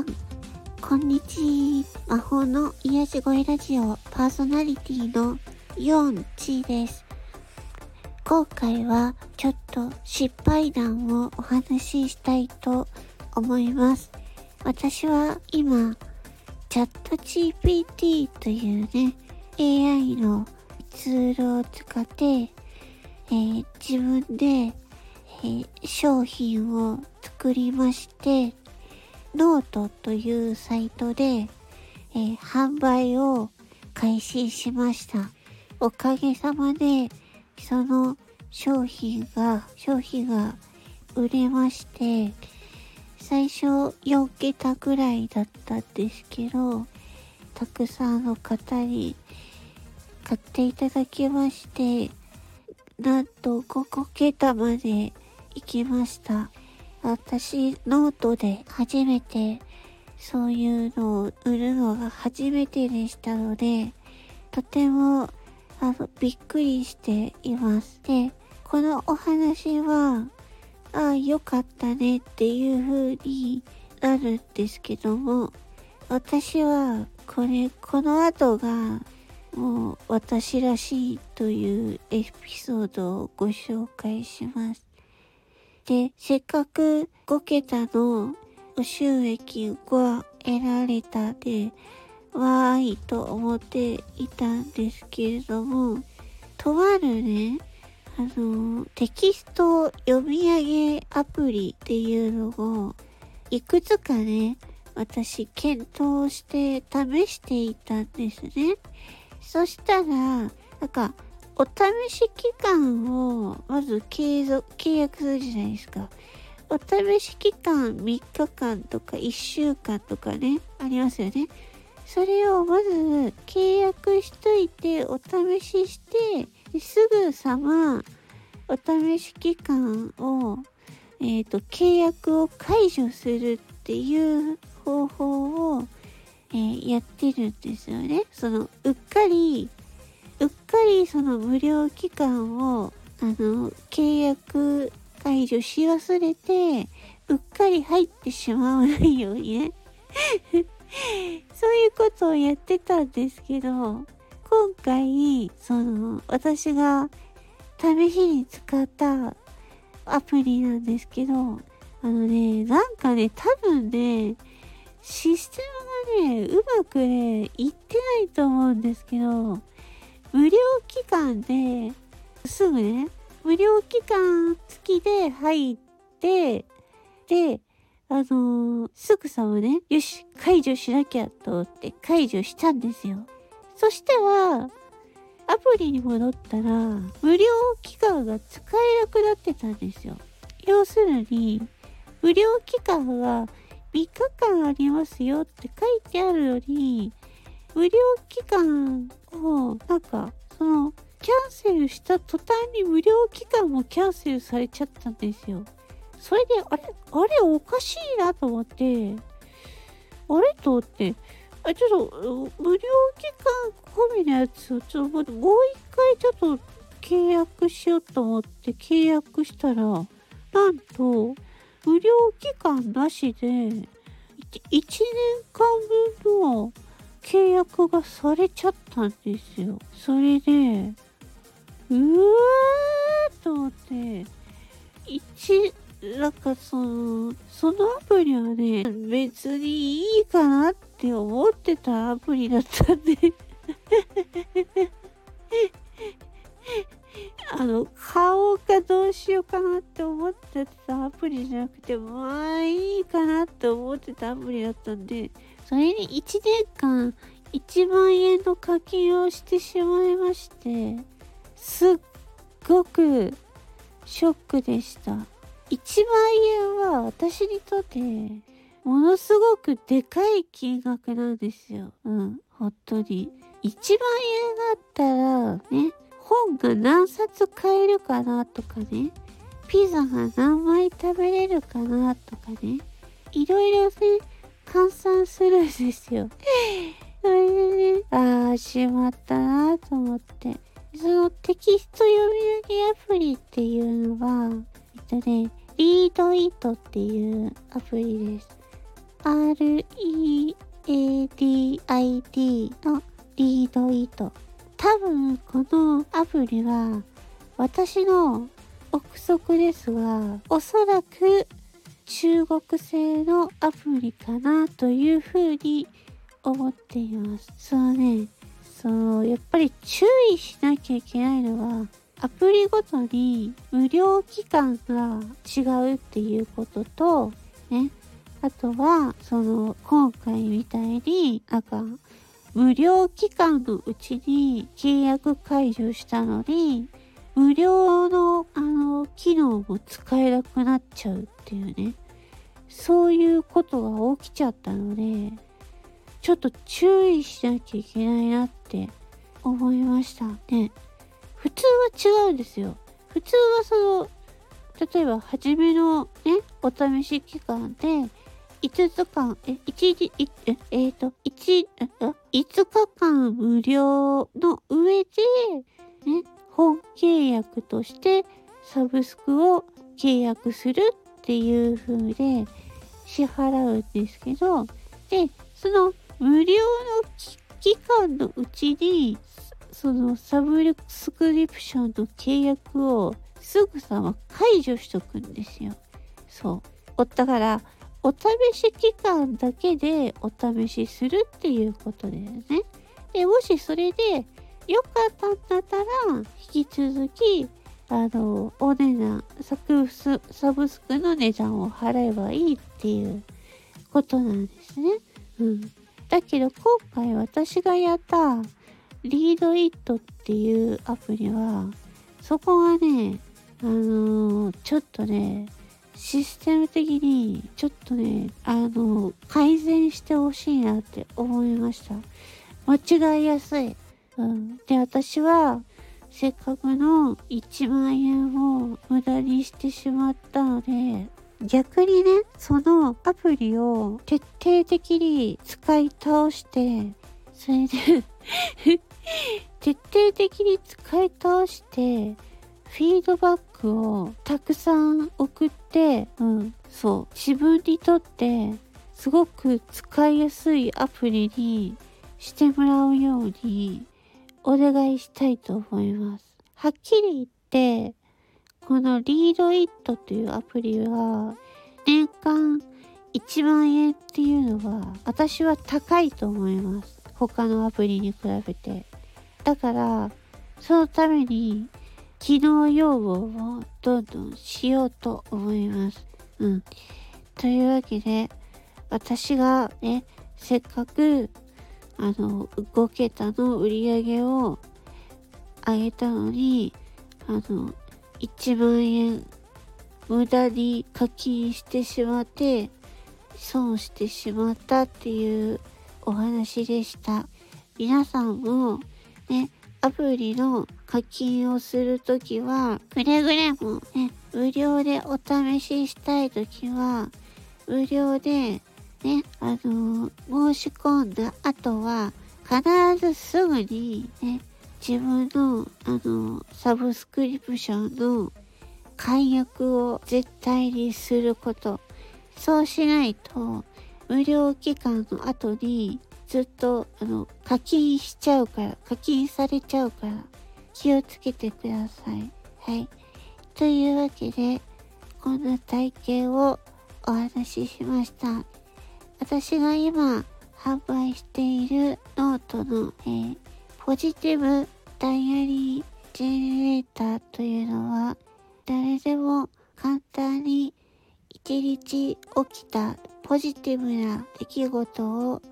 ん、こんにちは。魔法の癒し声ラジオパーソナリティのヨンチです。今回はちょっと失敗談をお話ししたいと思います。私は今、チャット GPT というね、AI のツールを使って、えー、自分で、えー、商品を作りまして、ノートというサイトで、えー、販売を開始しました。おかげさまで、その商品が、商品が売れまして、最初4桁ぐらいだったんですけど、たくさんの方に買っていただきまして、なんと5桁まで行きました。私、ノートで初めてそういうのを売るのが初めてでしたので、とても、あの、びっくりしています。で、このお話は、ああ、よかったねっていう風になるんですけども、私は、これ、この後が、もう私らしいというエピソードをご紹介します。で、せっかく5桁の収益が得られたで、わーいと思っていたんですけれども、とあるね、あの、テキスト読み上げアプリっていうのを、いくつかね、私検討して試していたんですね。そしたら、なんか、お試し期間をまず継続、契約するじゃないですか。お試し期間3日間とか1週間とかね、ありますよね。それをまず契約しといてお試しして、すぐさまお試し期間を、えっ、ー、と、契約を解除するっていう方法を、えー、やってるんですよね。その、うっかりうっかりその無料期間を、あの、契約解除し忘れて、うっかり入ってしまわないようにね。そういうことをやってたんですけど、今回、その、私が試しに使ったアプリなんですけど、あのね、なんかね、多分ね、システムがね、うまくね、いってないと思うんですけど、無料期間で、すぐね、無料期間付きで入って、で、あのー、すぐさまね、よし、解除しなきゃと思って解除したんですよ。そしたら、アプリに戻ったら、無料期間が使えなくなってたんですよ。要するに、無料期間が3日間ありますよって書いてあるのに、無料期間を、なんか、その、キャンセルした途端に無料期間もキャンセルされちゃったんですよ。それで、あれ、あれおかしいなと思って、あれと思って、あちょっと、無料期間込みのやつを、ちょっと、もう一回ちょっと契約しようと思って契約したら、なんと、無料期間なしで、1年間分契約がされちゃったんですよ。それで、うわーと思って、一、なんかその、そのアプリはね、別にいいかなって思ってたアプリだったんで あの、買おうかどうしようかなって思プリじゃなくて、まあいいかなって思ってたアプリだったんで、それに1年間1万円の課金をしてしまいまして、すっごくショックでした。1万円は私にとってものすごくでかい金額なんですよ。うん、本当に。1万円だったらね、本が何冊買えるかなとかね、ピザが何枚食べれるかなとかね、いろいろね、換算するんですよ。それでね、ああ、しまったなと思って。そのテキスト読み上げアプリっていうのが、えっとね、リードイートっていうアプリです。READID のリードイート。多分このアプリは私の憶測ですが、おそらく中国製のアプリかなというふうに思っています。そうね、そう、やっぱり注意しなきゃいけないのは、アプリごとに無料期間が違うっていうことと、ね、あとは、その、今回みたいに、なんか、無料期間のうちに契約解除したのに、無料の、あの、機能も使えなくなっちゃうっていうね。そういうことが起きちゃったので、ちょっと注意しなきゃいけないなって思いましたね。普通は違うんですよ。普通はその、例えば初めのね、お試し期間で、5日間、え、1日、え、えっ、ー、と、1、5日間無料の上で、ね、本契約としてサブスクを契約するっていう風で支払うんですけど、で、その無料の期間のうちにそのサブスクリプションの契約をすぐさま解除しとくんですよ。そう。だから、お試し期間だけでお試しするっていうことだよね。で、もしそれで良かったんだったら、引き続き、あの、お値段、サブスサブスクの値段を払えばいいっていうことなんですね。うん。だけど今回私がやったリードイットっていうアプリは、そこがね、あの、ちょっとね、システム的に、ちょっとね、あの、改善してほしいなって思いました。間違いやすい。うん。で、私は、せっかくの1万円を無駄にしてしまったので、逆にね、そのアプリを徹底的に使い倒して、それで 徹底的に使い倒して、フィードバックをたくさん送って、うん、そう、自分にとってすごく使いやすいアプリにしてもらうようにお願いしたいと思います。はっきり言って、このリードイットというアプリは年間1万円っていうのは私は高いと思います。他のアプリに比べて。だから、そのために、機能要望をどんどんしようと思います。うん。というわけで、私がね、せっかく、あの、5桁の売り上げを上げたのに、あの、1万円無駄に課金してしまって、損してしまったっていうお話でした。皆さんもね、アプリの課金をするときは、くれぐれもね、無料でお試ししたいときは、無料でね、あの、申し込んだ後は、必ずすぐにね、自分の、あの、サブスクリプションの解約を絶対にすること。そうしないと、無料期間の後にずっとあの課金しちゃうから、課金されちゃうから気をつけてください。はい。というわけで、こんな体験をお話ししました。私が今販売しているノートの、えー、ポジティブダイアリージェネレーターというのは誰でも簡単に一日起きたポジティブな出来事を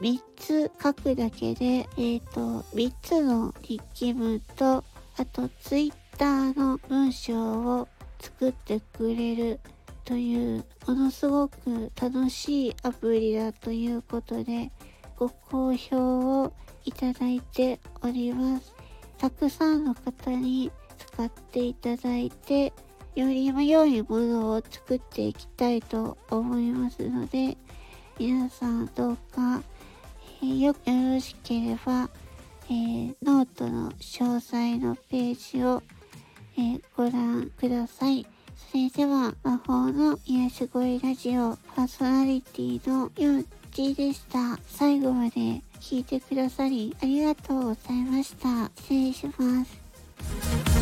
3つ書くだけで、えっ、ー、と、3つの日記文と、あと Twitter の文章を作ってくれるという、ものすごく楽しいアプリだということで、ご好評をいただいております。たくさんの方に使っていただいて、より良いものを作っていきたいと思いますので、皆さんどうか、えー、よよろしければ、えー、ノートの詳細のページを、えー、ご覧ください。それでは、魔法の癒し声ラジオパーソナリティのヨンチでした。最後まで聞いてくださりありがとうございました。失礼します。